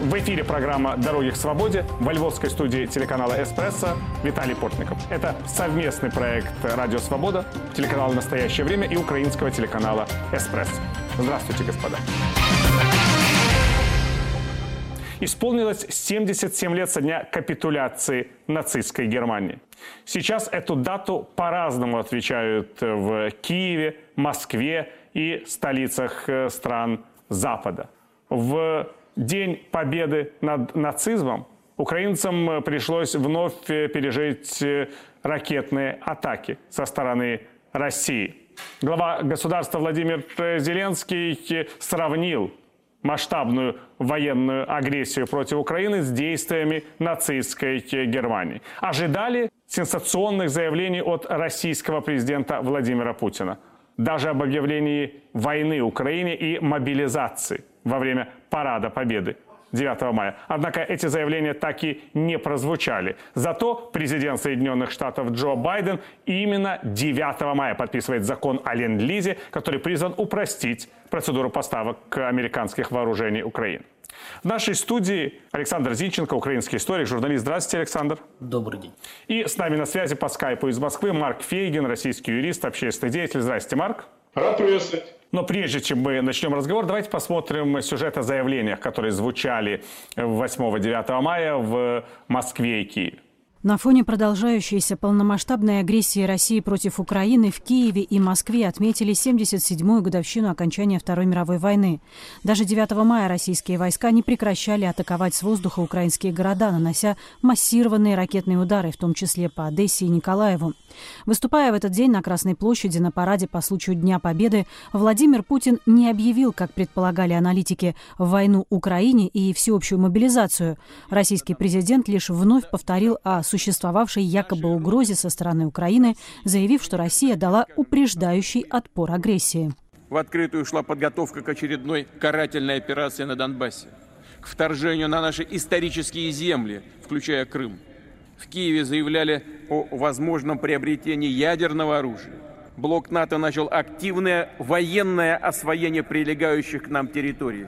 В эфире программа «Дороги к свободе» во львовской студии телеканала «Эспрессо» Виталий Портников. Это совместный проект «Радио Свобода», телеканала «Настоящее время» и украинского телеканала «Эспрессо». Здравствуйте, господа. Исполнилось 77 лет со дня капитуляции нацистской Германии. Сейчас эту дату по-разному отвечают в Киеве, Москве и столицах э, стран Запада. В День победы над нацизмом украинцам пришлось вновь э, пережить э, ракетные атаки со стороны России. Глава государства Владимир Зеленский сравнил масштабную военную агрессию против Украины с действиями нацистской Германии. Ожидали сенсационных заявлений от российского президента Владимира Путина. Даже об объявлении войны Украине и мобилизации во время Парада Победы 9 мая. Однако эти заявления так и не прозвучали. Зато президент Соединенных Штатов Джо Байден именно 9 мая подписывает закон о Ленд-Лизе, который призван упростить процедуру поставок американских вооружений Украины. В нашей студии Александр Зинченко, украинский историк, журналист. Здравствуйте, Александр. Добрый день. И с нами на связи по скайпу из Москвы Марк Фейгин, российский юрист, общественный деятель. Здравствуйте, Марк. Рад приветствовать. Но прежде чем мы начнем разговор, давайте посмотрим сюжет о заявлениях, которые звучали 8-9 мая в Москве и Киеве. На фоне продолжающейся полномасштабной агрессии России против Украины в Киеве и Москве отметили 77-ю годовщину окончания Второй мировой войны. Даже 9 мая российские войска не прекращали атаковать с воздуха украинские города, нанося массированные ракетные удары, в том числе по Одессе и Николаеву. Выступая в этот день на Красной площади на параде по случаю Дня Победы, Владимир Путин не объявил, как предполагали аналитики, войну Украине и всеобщую мобилизацию. Российский президент лишь вновь повторил о существовавшей якобы угрозе со стороны Украины, заявив, что Россия дала упреждающий отпор агрессии. В открытую шла подготовка к очередной карательной операции на Донбассе, к вторжению на наши исторические земли, включая Крым – в Киеве заявляли о возможном приобретении ядерного оружия. Блок НАТО начал активное военное освоение прилегающих к нам территорий.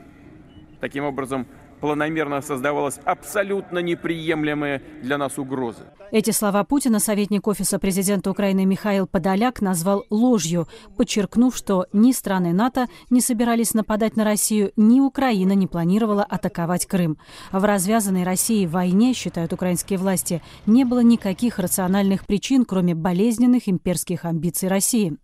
Таким образом, планомерно создавалась абсолютно неприемлемая для нас угроза. Эти слова Путина советник Офиса президента Украины Михаил Подоляк назвал ложью, подчеркнув, что ни страны НАТО не собирались нападать на Россию, ни Украина не планировала атаковать Крым. В развязанной России войне, считают украинские власти, не было никаких рациональных причин, кроме болезненных имперских амбиций России.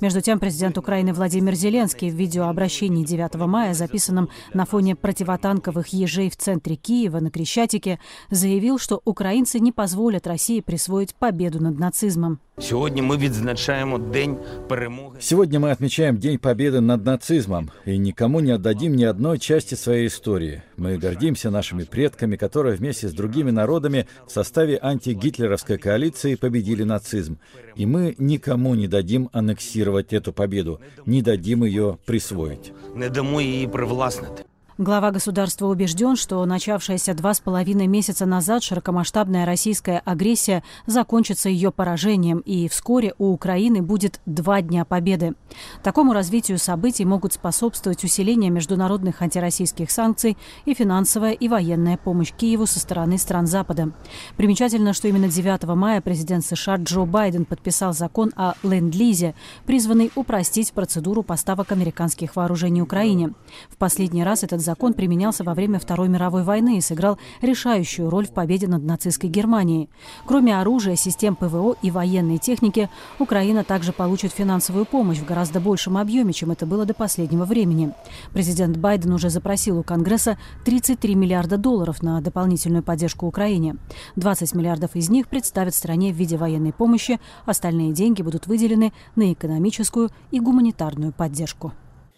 Между тем, президент Украины Владимир Зеленский в видеообращении 9 мая, записанном на фоне противотанковых ежей в центре Киева на Крещатике, заявил, что украинцы не позволят России присвоить победу над нацизмом. Сегодня мы відзначаємо день перемоги. Сегодня мы отмечаем День Победы над нацизмом и никому не отдадим ни одной части своей истории. Мы гордимся нашими предками, которые вместе с другими народами в составе антигитлеровской коалиции победили нацизм. И мы никому не дадим аннексировать эту победу, не дадим ее присвоить. Не дамо її привласнити. Глава государства убежден, что начавшаяся два с половиной месяца назад широкомасштабная российская агрессия закончится ее поражением, и вскоре у Украины будет два дня победы. Такому развитию событий могут способствовать усиление международных антироссийских санкций и финансовая и военная помощь Киеву со стороны стран Запада. Примечательно, что именно 9 мая президент США Джо Байден подписал закон о ленд-лизе, призванный упростить процедуру поставок американских вооружений Украине. В последний раз этот закон применялся во время Второй мировой войны и сыграл решающую роль в победе над нацистской Германией. Кроме оружия, систем ПВО и военной техники, Украина также получит финансовую помощь в гораздо большем объеме, чем это было до последнего времени. Президент Байден уже запросил у Конгресса 33 миллиарда долларов на дополнительную поддержку Украине. 20 миллиардов из них представят стране в виде военной помощи, остальные деньги будут выделены на экономическую и гуманитарную поддержку.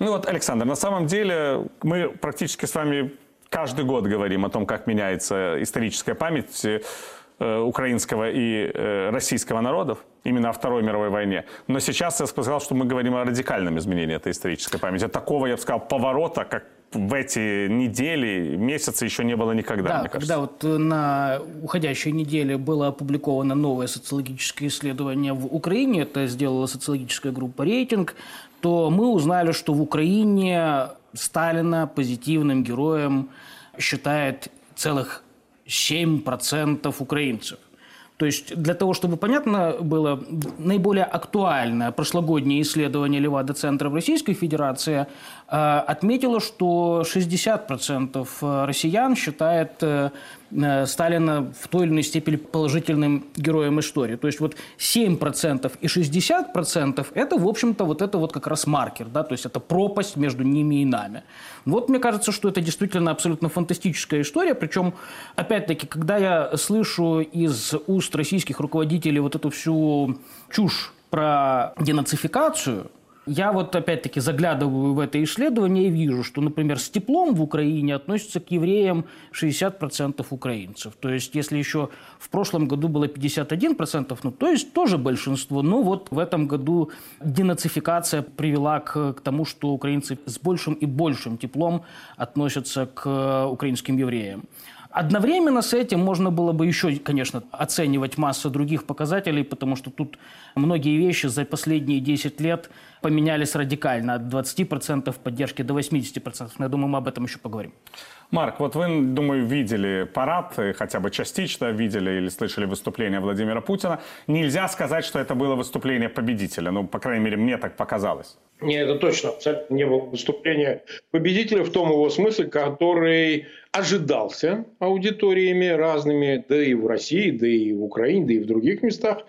Ну вот, Александр, на самом деле мы практически с вами каждый год говорим о том, как меняется историческая память э, украинского и э, российского народов именно о Второй мировой войне. Но сейчас я сказал, что мы говорим о радикальном изменении этой исторической памяти. Такого, я бы сказал, поворота, как в эти недели, месяцы еще не было никогда, да, мне кажется. когда вот на уходящей неделе было опубликовано новое социологическое исследование в Украине, это сделала социологическая группа «Рейтинг», то мы узнали, что в Украине Сталина позитивным героем считает целых 7% украинцев. То есть для того, чтобы понятно было, наиболее актуальное прошлогоднее исследование Левада-центра в Российской Федерации э, отметило, что 60% россиян считает э, Э, Сталина в той или иной степени положительным героем истории. То есть вот 7% и 60% это, в общем-то, вот это вот как раз маркер, да, то есть это пропасть между ними и нами. Вот мне кажется, что это действительно абсолютно фантастическая история, причем, опять-таки, когда я слышу из уст российских руководителей вот эту всю чушь про денацификацию – я вот опять-таки заглядываю в это исследование и вижу, что, например, с теплом в Украине относятся к евреям 60% украинцев. То есть, если еще в прошлом году было 51%, ну, то есть тоже большинство. Но вот в этом году денацификация привела к, к тому, что украинцы с большим и большим теплом относятся к украинским евреям. Одновременно с этим можно было бы еще, конечно, оценивать массу других показателей, потому что тут многие вещи за последние 10 лет поменялись радикально. От 20% поддержки до 80%. Но я думаю, мы об этом еще поговорим. Марк, вот вы, думаю, видели парад, хотя бы частично видели или слышали выступление Владимира Путина. Нельзя сказать, что это было выступление победителя. Ну, по крайней мере, мне так показалось. Нет, это точно абсолютно не было выступление победителя в том его смысле, который ожидался аудиториями разными, да и в России, да и в Украине, да и в других местах.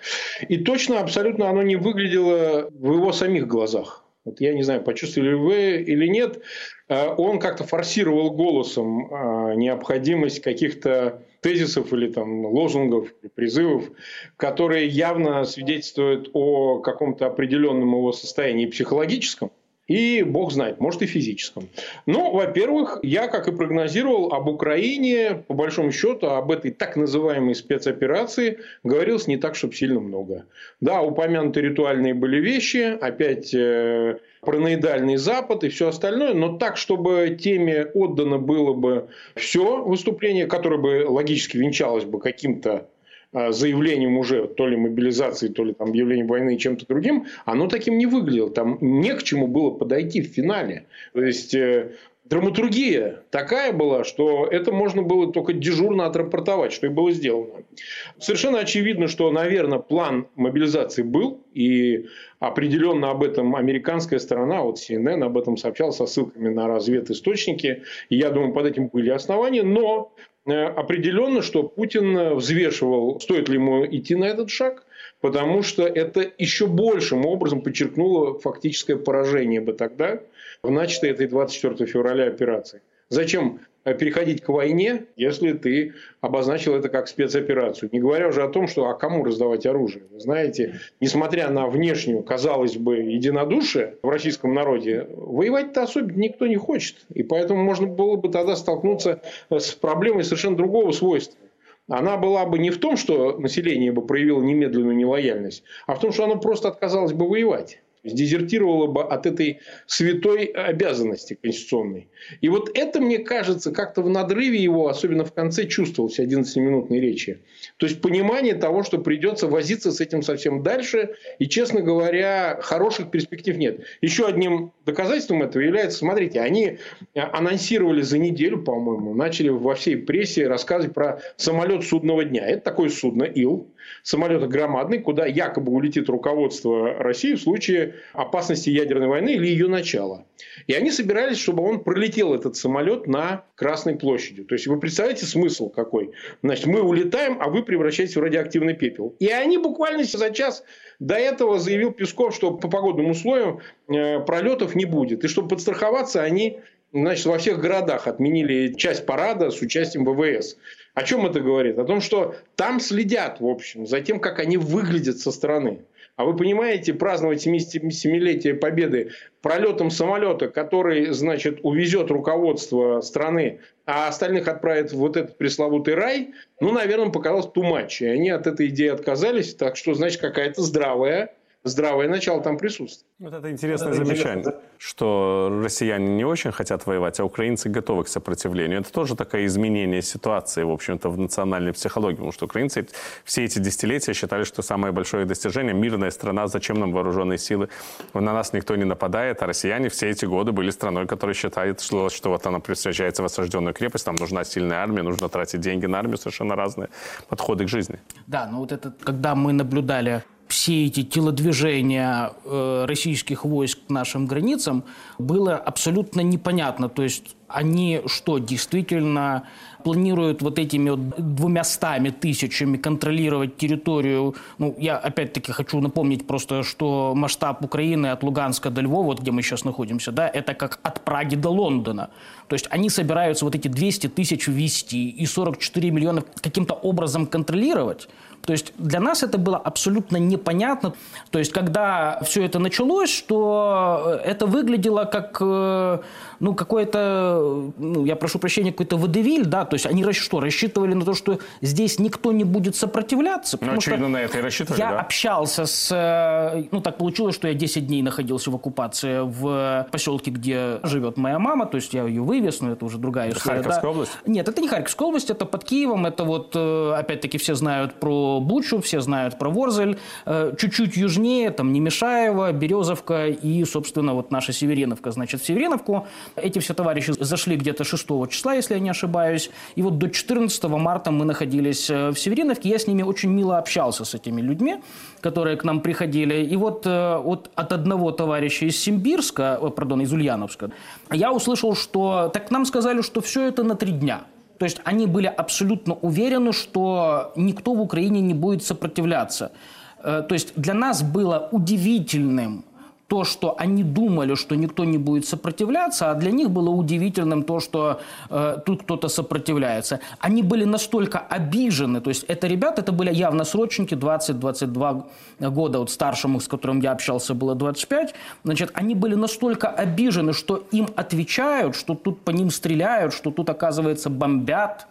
И точно абсолютно оно не выглядело в его самих глазах. Вот я не знаю, почувствовали вы или нет, э, он как-то форсировал голосом э, необходимость каких-то тезисов или там лозунгов, призывов, которые явно свидетельствуют о каком-то определенном его состоянии психологическом, и бог знает, может и физическом. Ну, во-первых, я, как и прогнозировал, об Украине, по большому счету, об этой так называемой спецоперации говорилось не так, чтобы сильно много. Да, упомянуты ритуальные были вещи, опять э, параноидальный Запад и все остальное, но так, чтобы теме отдано было бы все выступление, которое бы логически венчалось бы каким-то заявлением уже то ли мобилизации, то ли там объявлением войны и чем-то другим, оно таким не выглядело. Там не к чему было подойти в финале. То есть э, драматургия такая была, что это можно было только дежурно отрапортовать, что и было сделано. Совершенно очевидно, что, наверное, план мобилизации был, и определенно об этом американская сторона, вот CNN об этом сообщал со ссылками на разведисточники, и я думаю, под этим были основания, но определенно, что Путин взвешивал, стоит ли ему идти на этот шаг, потому что это еще большим образом подчеркнуло фактическое поражение бы тогда в начатой этой 24 февраля операции. Зачем Э, переходить к войне, если ты обозначил это как спецоперацию. Не говоря уже о том, что а кому раздавать оружие. Вы знаете, несмотря на внешнюю, казалось бы, единодушие в российском народе, воевать-то особенно никто не хочет. И поэтому можно было бы тогда столкнуться с проблемой совершенно другого свойства она была бы не в том, что население бы проявило немедленную нелояльность, а в том, что оно просто отказалось бы воевать дезертировала бы от этой святой обязанности конституционной. И вот это, мне кажется, как-то в надрыве его, особенно в конце, чувствовалось 11-минутной речи. То есть понимание того, что придется возиться с этим совсем дальше. И, честно говоря, хороших перспектив нет. Еще одним доказательством этого является, смотрите, они анонсировали за неделю, по-моему, начали во всей прессе рассказывать про самолет судного дня. Это такое судно Ил, самолет громадный, куда якобы улетит руководство России в случае опасности ядерной войны или ее начала. И они собирались, чтобы он пролетел этот самолет на Красной площади. То есть вы представляете смысл какой? Значит, мы улетаем, а вы превращаетесь в радиоактивный пепел. И они буквально за час до этого заявил Песков, что по погодным условиям э, пролетов не будет. И чтобы подстраховаться, они значит, во всех городах отменили часть парада с участием ВВС. О чем это говорит? О том, что там следят, в общем, за тем, как они выглядят со стороны. А вы понимаете, праздновать 77-летие Победы пролетом самолета, который, значит, увезет руководство страны, а остальных отправит в вот этот пресловутый рай, ну, наверное, показалось тумач. И они от этой идеи отказались. Так что, значит, какая-то здравая здравое начало там присутствует. Вот это интересное это замечание, интересно, да? что россияне не очень хотят воевать, а украинцы готовы к сопротивлению. Это тоже такое изменение ситуации, в общем-то, в национальной психологии, потому что украинцы все эти десятилетия считали, что самое большое достижение – мирная страна, зачем нам вооруженные силы, на нас никто не нападает, а россияне все эти годы были страной, которая считает, что, что вот она превращается в осажденную крепость, там нужна сильная армия, нужно тратить деньги на армию, совершенно разные подходы к жизни. Да, ну вот это, когда мы наблюдали все эти телодвижения э, российских войск к нашим границам было абсолютно непонятно. То есть они что, действительно планируют вот этими вот двумястами тысячами контролировать территорию? Ну, я опять-таки хочу напомнить просто, что масштаб Украины от Луганска до Львова, вот где мы сейчас находимся, да, это как от Праги до Лондона. То есть они собираются вот эти 200 тысяч ввести и 44 миллиона каким-то образом контролировать. То есть для нас это было абсолютно непонятно. То есть когда все это началось, что это выглядело как э, ну, какой-то, ну, я прошу прощения, какой-то водевиль, да, то есть они что, рассчитывали на то, что здесь никто не будет сопротивляться? Ну, очевидно, на это и рассчитывали, Я да? общался с, э, ну, так получилось, что я 10 дней находился в оккупации в поселке, где живет моя мама, то есть я ее вывез, но это уже другая это история. Харьковская да. область? Нет, это не Харьковская область, это под Киевом, это вот, э, опять-таки, все знают про Бучу, все знают про Ворзель, э, чуть-чуть южнее, там, Немешаево, Березовка и, собственно, вот наша Севериновка. Значит, в Севериновку эти все товарищи зашли где-то 6 числа, если я не ошибаюсь. И вот до 14 марта мы находились э, в Севериновке. Я с ними очень мило общался, с этими людьми, которые к нам приходили. И вот, э, вот от одного товарища из Симбирска, пардон, из Ульяновска, я услышал, что так нам сказали, что все это на три дня. То есть они были абсолютно уверены, что никто в Украине не будет сопротивляться. Э, то есть для нас было удивительным то, что они думали, что никто не будет сопротивляться, а для них было удивительным то, что э, тут кто-то сопротивляется. Они были настолько обижены, то есть это ребята, это были явно срочники, 20-22 года, вот старшему, с которым я общался, было 25, значит, они были настолько обижены, что им отвечают, что тут по ним стреляют, что тут, оказывается, бомбят,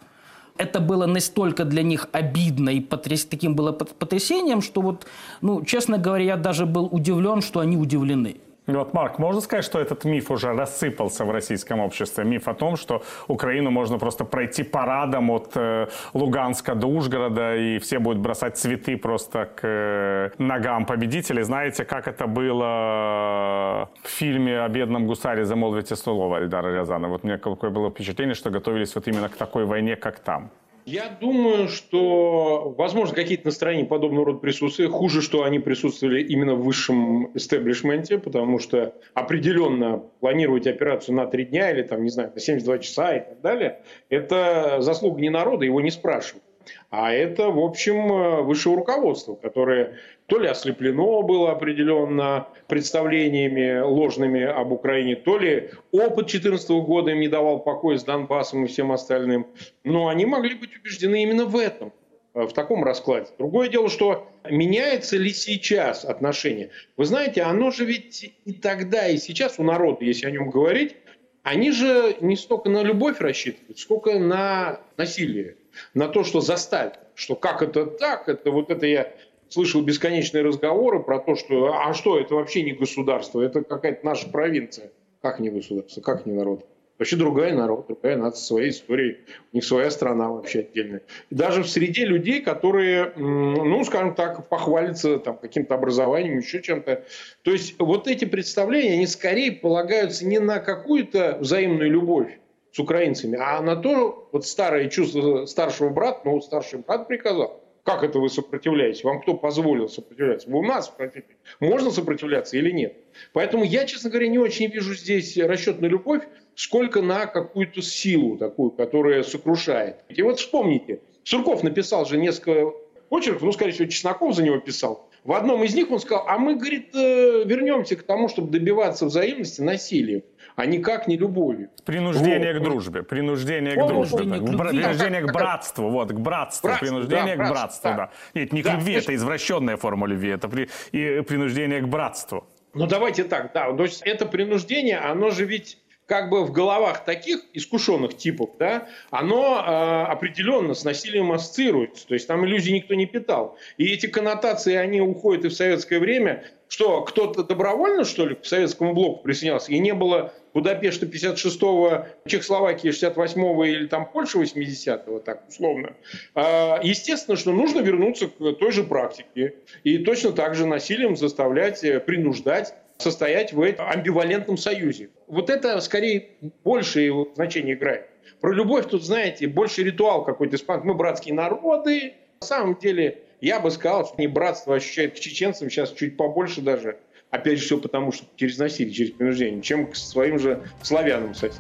это было настолько для них обидно и потряс... таким было потрясением, что вот, ну, честно говоря, я даже был удивлен, что они удивлены. Вот, Марк, можно сказать, что этот миф уже рассыпался в российском обществе? Миф о том, что Украину можно просто пройти парадом от э, Луганска до Ужгорода, и все будут бросать цветы просто к э, ногам победителей. Знаете, как это было в фильме о бедном гусаре «Замолвите слово» Эльдара Рязана? Вот у меня какое было впечатление, что готовились вот именно к такой войне, как там. Я думаю, что, возможно, какие-то настроения подобного рода присутствия. Хуже, что они присутствовали именно в высшем истеблишменте, потому что определенно планировать операцию на три дня или, там, не знаю, на 72 часа и так далее, это заслуга не народа, его не спрашивают. А это, в общем, высшее руководство, которое то ли ослеплено было определенно представлениями ложными об Украине, то ли опыт 2014 года им не давал покоя с Донбассом и всем остальным. Но они могли быть убеждены именно в этом, в таком раскладе. Другое дело, что меняется ли сейчас отношение. Вы знаете, оно же ведь и тогда, и сейчас у народа, если о нем говорить, они же не столько на любовь рассчитывают, сколько на насилие, на то, что заставят, что как это так, это вот это я слышал бесконечные разговоры про то, что а что, это вообще не государство, это какая-то наша провинция. Как не государство, как не народ? Вообще другая народ, другая нация, своей историей. У них своя страна вообще отдельная. И даже в среде людей, которые, ну, скажем так, похвалятся там, каким-то образованием, еще чем-то. То есть вот эти представления, они скорее полагаются не на какую-то взаимную любовь с украинцами, а на то, вот старое чувство старшего брата, ну, старший брат приказал. Как это вы сопротивляетесь? Вам кто позволил сопротивляться? Вы у нас сопротивляетесь. Можно сопротивляться или нет? Поэтому я, честно говоря, не очень вижу здесь расчет на любовь, сколько на какую-то силу такую, которая сокрушает. И вот вспомните, Сурков написал же несколько очерков, ну, скорее всего, Чесноков за него писал. В одном из них он сказал, а мы, говорит, э, вернемся к тому, чтобы добиваться взаимности насилием а никак не любовью. Принуждение вот. к дружбе, принуждение к дружбе, принуждение к братству, вот, к братству, братство, принуждение да, к братству, да. да. Нет, не к да, любви, это извращенная форма любви, это при, и принуждение к братству. Ну давайте так, да, то есть это принуждение, оно же ведь как бы в головах таких искушенных типов, да, оно э, определенно с насилием ассоциируется. То есть там иллюзий никто не питал. И эти коннотации, они уходят и в советское время. Что, кто-то добровольно, что ли, к советскому блоку присоединялся? И не было Будапешта 56-го, Чехословакии 68-го или там Польши 80-го, так условно. А, естественно, что нужно вернуться к той же практике. И точно так же насилием заставлять, э, принуждать состоять в этом амбивалентном союзе. Вот это скорее большее значение играет. Про любовь тут, знаете, больше ритуал какой-то. Мы братские народы. На самом деле, я бы сказал, что не братство ощущает к чеченцам сейчас чуть побольше даже. Опять же, все потому, что через насилие, через принуждение, чем к своим же славянам, кстати.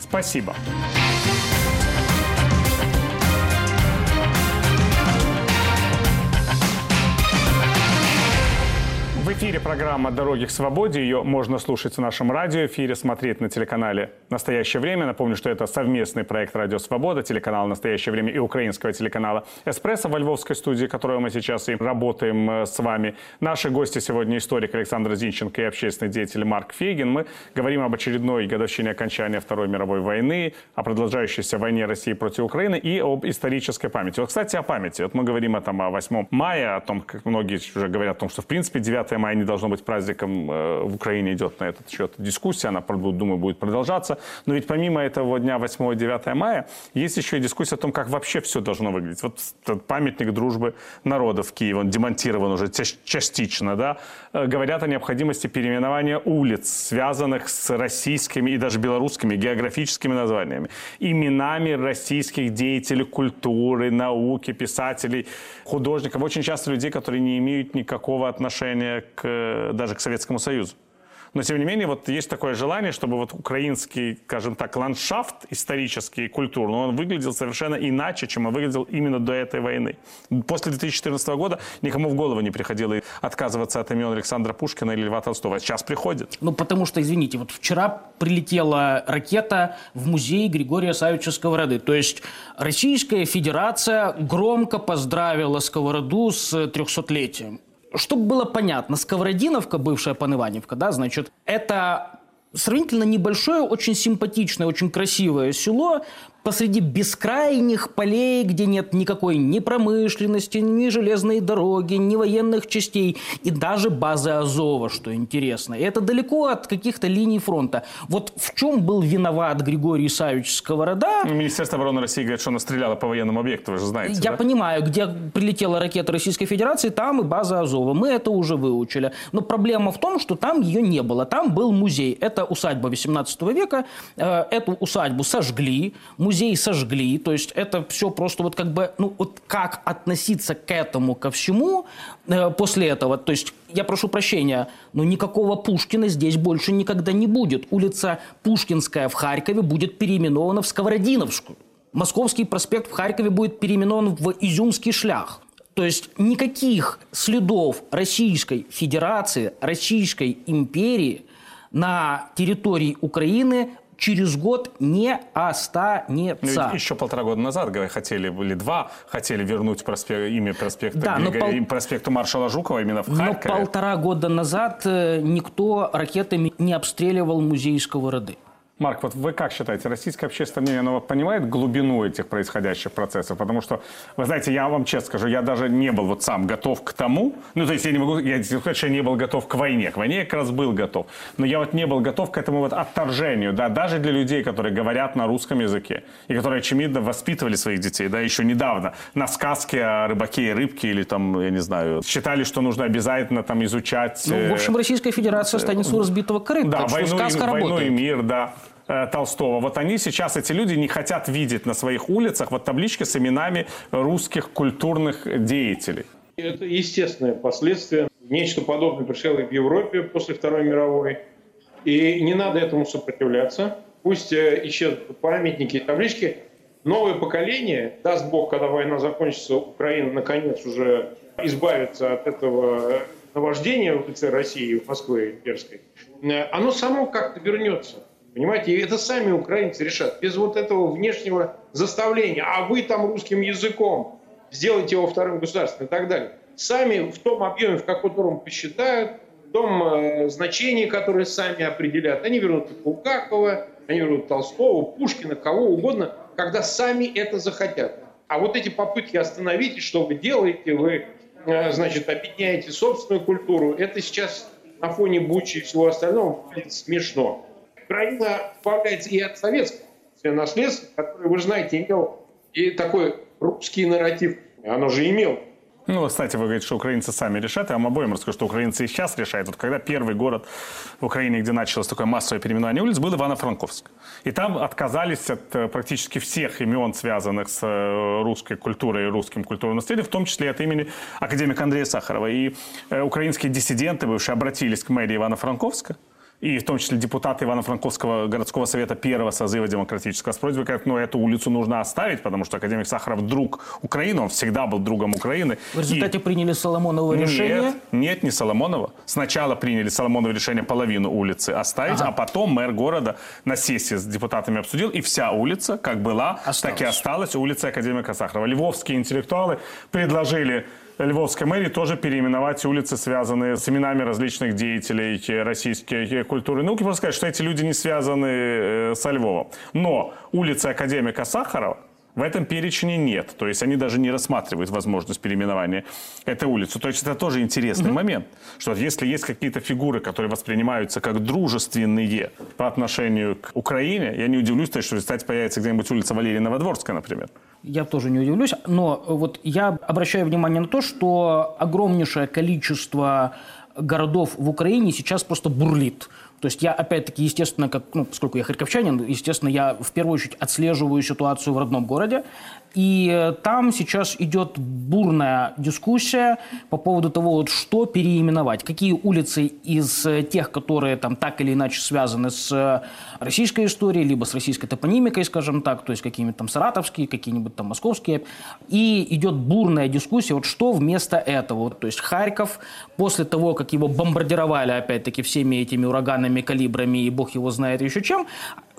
Спасибо. В эфире программа «Дороги к свободе». Ее можно слушать в нашем радиоэфире, смотреть на телеканале «Настоящее время». Напомню, что это совместный проект «Радио Свобода», телеканал «Настоящее время» и украинского телеканала «Эспрессо» во львовской студии, которой мы сейчас и работаем э, с вами. Наши гости сегодня историк Александр Зинченко и общественный деятель Марк Фейгин. Мы говорим об очередной годовщине окончания Второй мировой войны, о продолжающейся войне России против Украины и об исторической памяти. Вот, кстати, о памяти. Вот мы говорим о, там, о 8 мая, о том, как многие уже говорят о том, что, в принципе, 9 мая не должно быть праздником. Э, в Украине идет на этот счет дискуссия, она, думаю, будет продолжаться. Но ведь помимо этого дня 8-9 мая, есть еще и дискуссия о том, как вообще все должно выглядеть. Вот памятник дружбы народов в Киеве, он демонтирован уже частично, да, э, говорят о необходимости переименования улиц, связанных с российскими и даже белорусскими географическими названиями, именами российских деятелей культуры, науки, писателей, художников. Очень часто людей, которые не имеют никакого отношения к даже к Советскому Союзу. Но, тем не менее, вот есть такое желание, чтобы вот украинский, скажем так, ландшафт исторический и культурный, он выглядел совершенно иначе, чем он выглядел именно до этой войны. После 2014 года никому в голову не приходило отказываться от имен Александра Пушкина или Льва Толстого. Сейчас приходит. Ну, потому что, извините, вот вчера прилетела ракета в музей Григория Савича Сковороды. То есть Российская Федерация громко поздравила Сковороду с 300-летием чтобы было понятно, Сковородиновка, бывшая Панываневка, да, значит, это сравнительно небольшое, очень симпатичное, очень красивое село, посреди бескрайних полей, где нет никакой ни промышленности, ни железной дороги, ни военных частей, и даже базы Азова, что интересно. И это далеко от каких-то линий фронта. Вот в чем был виноват Григорий Исаевич Сковорода? Министерство обороны России говорит, что она стреляла по военному объекту, вы же знаете. Я да? понимаю, где прилетела ракета Российской Федерации, там и база Азова. Мы это уже выучили. Но проблема в том, что там ее не было. Там был музей. Это усадьба 18 века. Э, эту усадьбу сожгли. Музей музей сожгли, то есть это все просто вот как бы, ну вот как относиться к этому, ко всему э, после этого, то есть я прошу прощения, но никакого Пушкина здесь больше никогда не будет. Улица Пушкинская в Харькове будет переименована в Сковородиновскую. Московский проспект в Харькове будет переименован в Изюмский шлях. То есть никаких следов Российской Федерации, Российской империи на территории Украины через год не останется. Ну, еще полтора года назад хотели, или два, хотели вернуть проспект, имя проспекта да, Григория, пол... проспекту маршала Жукова именно в Харькове. Но полтора года назад э, никто ракетами не обстреливал музей Сковороды. Марк, вот вы как считаете, российское общественное мнение, оно понимает глубину этих происходящих процессов? Потому что, вы знаете, я вам честно скажу, я даже не был вот сам готов к тому, ну, то есть я не могу, я сказать, что я не был готов к войне. К войне я как раз был готов. Но я вот не был готов к этому вот отторжению, да, даже для людей, которые говорят на русском языке и которые, очевидно, воспитывали своих детей, да, еще недавно на сказке о рыбаке и рыбке или там, я не знаю, считали, что нужно обязательно там изучать... Ну, в общем, Российская Федерация станет у разбитого корыта, да, войну, сказка и, войну и мир, да. Э, Толстого. Вот они сейчас, эти люди, не хотят видеть на своих улицах вот таблички с именами русских культурных деятелей. Это естественное последствие. Нечто подобное пришло и в Европе после Второй мировой. И не надо этому сопротивляться. Пусть э, исчезнут памятники и таблички. Новое поколение, даст Бог, когда война закончится, Украина наконец уже избавится от этого наваждения в лице России в Москве имперской, э, оно само как-то вернется. Понимаете, и это сами украинцы решат. Без вот этого внешнего заставления. А вы там русским языком сделайте его вторым государством и так далее. Сами в том объеме, в котором посчитают, в том э, значении, которое сами определят. Они вернут Булгакова, анимируют Толстого, Пушкина, кого угодно, когда сами это захотят. А вот эти попытки остановить, что вы делаете, вы, э, значит, объединяете собственную культуру, это сейчас на фоне Бучи и всего остального выглядит смешно. Украина избавляется и от советского наследства, которое, вы знаете, имел и такой русский нарратив. Оно же имело ну, кстати, вы говорите, что украинцы сами решат. Я вам обоим расскажу, что украинцы и сейчас решают. Вот когда первый город в Украине, где началось такое массовое переименование улиц, был Ивано-Франковск. И там отказались от э, практически всех имен, связанных с э, русской культурой и русским культурным наследием, в том числе от имени академика Андрея Сахарова. И э, украинские диссиденты бывшие обратились к мэрии Ивано-Франковска и в том числе депутаты Ивано-Франковского городского совета первого созыва демократического с просьбой, говорят, ну, эту улицу нужно оставить, потому что академик Сахаров друг Украины, он всегда был другом Украины. В результате и... приняли Соломоново решение? Нет, нет, не Соломонова. Сначала приняли Соломоново решение половину улицы оставить, ага. а потом мэр города на сессии с депутатами обсудил, и вся улица, как была, осталась. так и осталась улица академика Сахарова. Львовские интеллектуалы предложили Львовской мэрии тоже переименовать улицы, связанные с именами различных деятелей российской культуры и. Просто сказать, что эти люди не связаны э, со Львовом. Но улица академика Сахарова в этом перечне нет. То есть они даже не рассматривают возможность переименования этой улицы. То есть это тоже интересный mm-hmm. момент, что если есть какие-то фигуры, которые воспринимаются как дружественные по отношению к Украине, я не удивлюсь, что в результате появится где-нибудь улица Валерия Новодворская, например. Я тоже не удивлюсь, но вот я обращаю внимание на то, что огромнейшее количество городов в Украине сейчас просто бурлит. То есть я, опять-таки, естественно, как, ну, поскольку я харьковчанин, естественно, я в первую очередь отслеживаю ситуацию в родном городе. И э, там сейчас идет бурная дискуссия по поводу того, вот, что переименовать. Какие улицы из э, тех, которые там так или иначе связаны с э, российской историей, либо с российской топонимикой, скажем так, то есть какие-нибудь там саратовские, какие-нибудь там московские. И идет бурная дискуссия, вот что вместо этого. То есть Харьков, после того, как его бомбардировали, опять-таки, всеми этими ураганами, калибрами и бог его знает еще чем,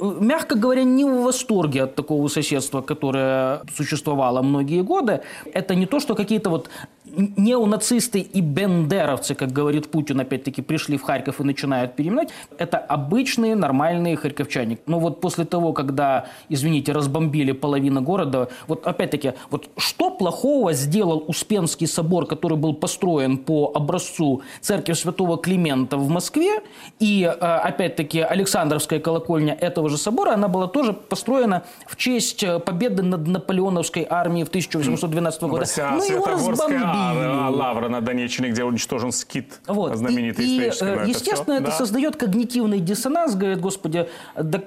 мягко говоря, не в восторге от такого соседства, которое существовало многие годы. Это не то, что какие-то вот неонацисты и бендеровцы, как говорит Путин, опять-таки пришли в Харьков и начинают переименовать. Это обычные нормальные харьковчане. Но вот после того, когда, извините, разбомбили половину города, вот опять-таки, вот что плохого сделал Успенский собор, который был построен по образцу церкви Святого Климента в Москве, и э, опять-таки Александровская колокольня этого же собора, она была тоже построена в честь э, победы над наполеоновской армией в 1812 году. Ну, его разбомбили. А, Лавра на Донеччине, где уничтожен скит вот. знаменитый и, исторический. И, естественно, это, это да. создает когнитивный диссонанс. Говорит, господи, да,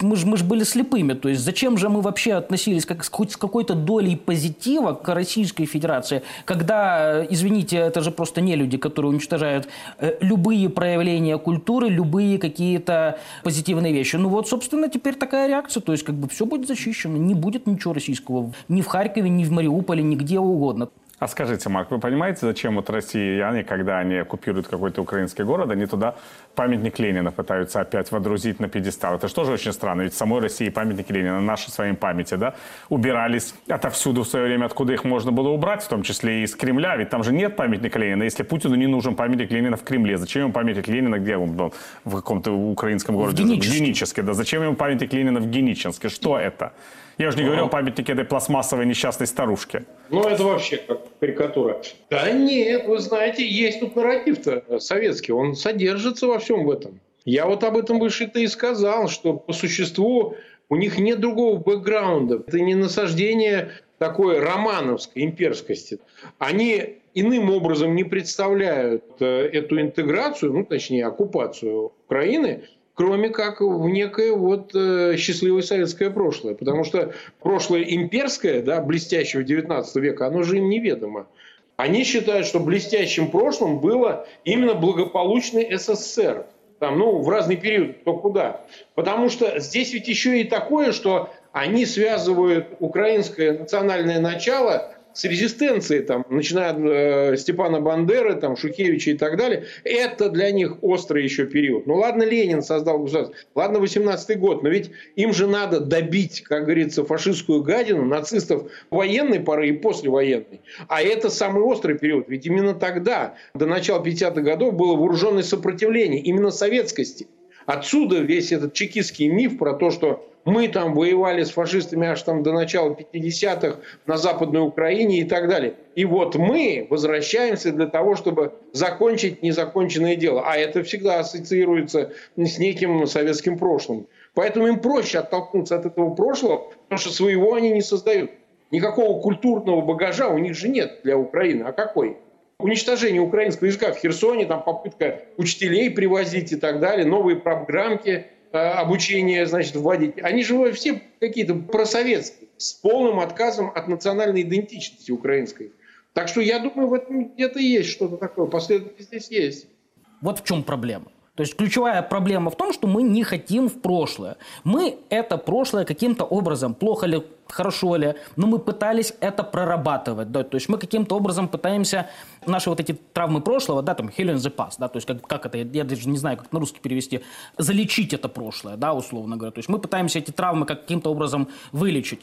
мы же мы ж были слепыми. То есть зачем же мы вообще относились как, хоть с какой-то долей позитива к Российской Федерации, когда, извините, это же просто не люди, которые уничтожают э, любые проявления культуры, любые какие-то позитивные вещи. Ну вот, собственно, теперь такая реакция. То есть как бы все будет защищено. Не будет ничего российского ни в Харькове, ни в Мариуполе, нигде угодно. А скажите, Марк, вы понимаете, зачем вот россияне, когда они оккупируют какой-то украинский город, они туда памятник Ленина пытаются опять водрузить на пьедестал? Это же тоже очень странно, ведь в самой России памятники Ленина, наши своим памяти, да, убирались отовсюду в свое время, откуда их можно было убрать, в том числе и из Кремля, ведь там же нет памятника Ленина. Если Путину не нужен памятник Ленина в Кремле, зачем ему памятник Ленина, где он был, в каком-то украинском городе? В Геническе. Геническе, да. Зачем ему памятник Ленина в Геническе? Что это? Я уже не говорю о памятнике этой пластмассовой несчастной старушки. Ну, это вообще как карикатура. Да нет, вы знаете, есть тут нарратив-то советский, он содержится во всем в этом. Я вот об этом выше-то и сказал, что по существу у них нет другого бэкграунда. Это не насаждение такой романовской имперскости. Они иным образом не представляют э, эту интеграцию, ну, точнее, оккупацию Украины, кроме как в некое вот э, счастливое советское прошлое. Потому что прошлое имперское, да, блестящего 19 века, оно же им неведомо. Они считают, что блестящим прошлым было именно благополучный СССР. Там, ну, в разный период, то куда. Потому что здесь ведь еще и такое, что они связывают украинское национальное начало с резистенцией, там, начиная от э, Степана Бандеры, там, Шухевича и так далее, это для них острый еще период. Ну ладно, Ленин создал государство, ладно, 18-й год, но ведь им же надо добить, как говорится, фашистскую гадину, нацистов военной поры и послевоенной. А это самый острый период, ведь именно тогда, до начала 50-х годов, было вооруженное сопротивление именно советскости. Отсюда весь этот чекистский миф про то, что мы там воевали с фашистами аж там до начала 50-х на Западной Украине и так далее. И вот мы возвращаемся для того, чтобы закончить незаконченное дело. А это всегда ассоциируется с неким советским прошлым. Поэтому им проще оттолкнуться от этого прошлого, потому что своего они не создают. Никакого культурного багажа у них же нет для Украины. А какой? Уничтожение украинского языка в Херсоне, там попытка учителей привозить и так далее, новые программки э, обучения, значит, вводить. Они же все какие-то просоветские, с полным отказом от национальной идентичности украинской. Так что я думаю, в этом где-то есть что-то такое. Последовательность здесь есть. Вот в чем проблема. То есть ключевая проблема в том, что мы не хотим в прошлое. Мы это прошлое каким-то образом, плохо ли, хорошо ли, но мы пытались это прорабатывать. Да? То есть мы каким-то образом пытаемся наши вот эти травмы прошлого, да, там, healing the past, да, то есть как, как это, я даже не знаю, как на русский перевести, залечить это прошлое, да, условно говоря. То есть мы пытаемся эти травмы каким-то образом вылечить.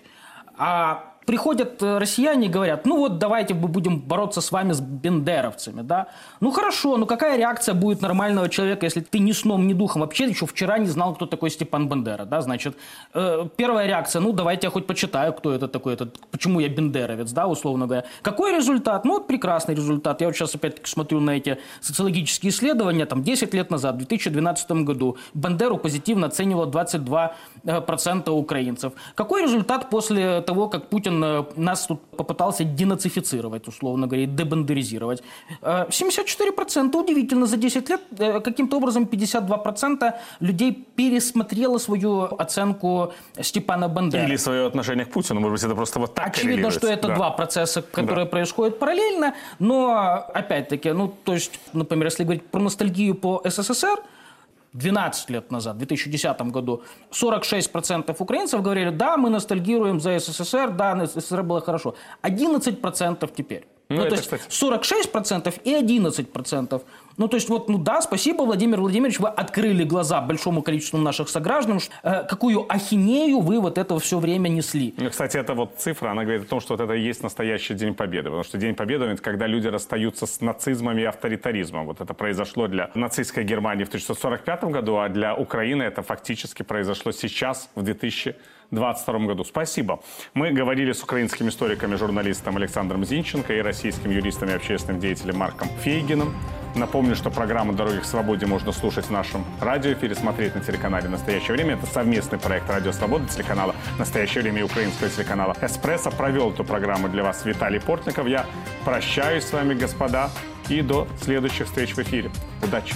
А приходят э, россияне и говорят, ну вот давайте мы будем бороться с вами с бендеровцами, да. Ну хорошо, ну какая реакция будет нормального человека, если ты ни сном, ни духом вообще еще вчера не знал, кто такой Степан Бендера, да, значит, э, первая реакция, ну давайте я хоть почитаю, кто это такой, этот, почему я бендеровец, да, условно говоря. Какой результат? Ну вот прекрасный результат. Я вот сейчас опять-таки смотрю на эти социологические исследования, там 10 лет назад, в 2012 году, Бендеру позитивно оценивало 22% э, украинцев. Какой результат после того, как Путин Путин э, нас тут попытался денацифицировать, условно говоря, дебандеризировать. 74% э, удивительно, за 10 лет э, каким-то образом 52% людей пересмотрело свою оценку Степана Бандеры. Или свое отношение к Путину, может быть, это просто вот так Очевидно, что это да. два процесса, которые да. происходят параллельно, но опять-таки, ну, то есть, например, если говорить про ностальгию по СССР, 12 лет назад, в 2010 году, 46% украинцев говорили, да, мы ностальгируем за СССР, да, СССР было хорошо. 11% теперь. Ну, ну то есть кстати... 46% и 11%. Ну, то есть, вот, ну да, спасибо, Владимир Владимирович, вы открыли глаза большому количеству наших сограждан, э, какую ахинею вы вот это все время несли. Ну, кстати, эта вот цифра, она говорит о том, что вот это и есть настоящий День Победы, потому что День Победы – это когда люди расстаются с нацизмом и авторитаризмом. Вот это произошло для нацистской Германии в 1945 году, а для Украины это фактически произошло сейчас, в 2000 2022 году. Спасибо. Мы говорили с украинским историком и журналистом Александром Зинченко и российским юристом и общественным деятелем Марком Фейгином. Напомню, что программу «Дороги к свободе» можно слушать в нашем радиоэфире, смотреть на телеканале «Настоящее время». Это совместный проект «Радио Свобода» телеканала «Настоящее время» и украинского телеканала «Эспрессо». Провел эту программу для вас Виталий Портников. Я прощаюсь с вами, господа, и до следующих встреч в эфире. Удачи!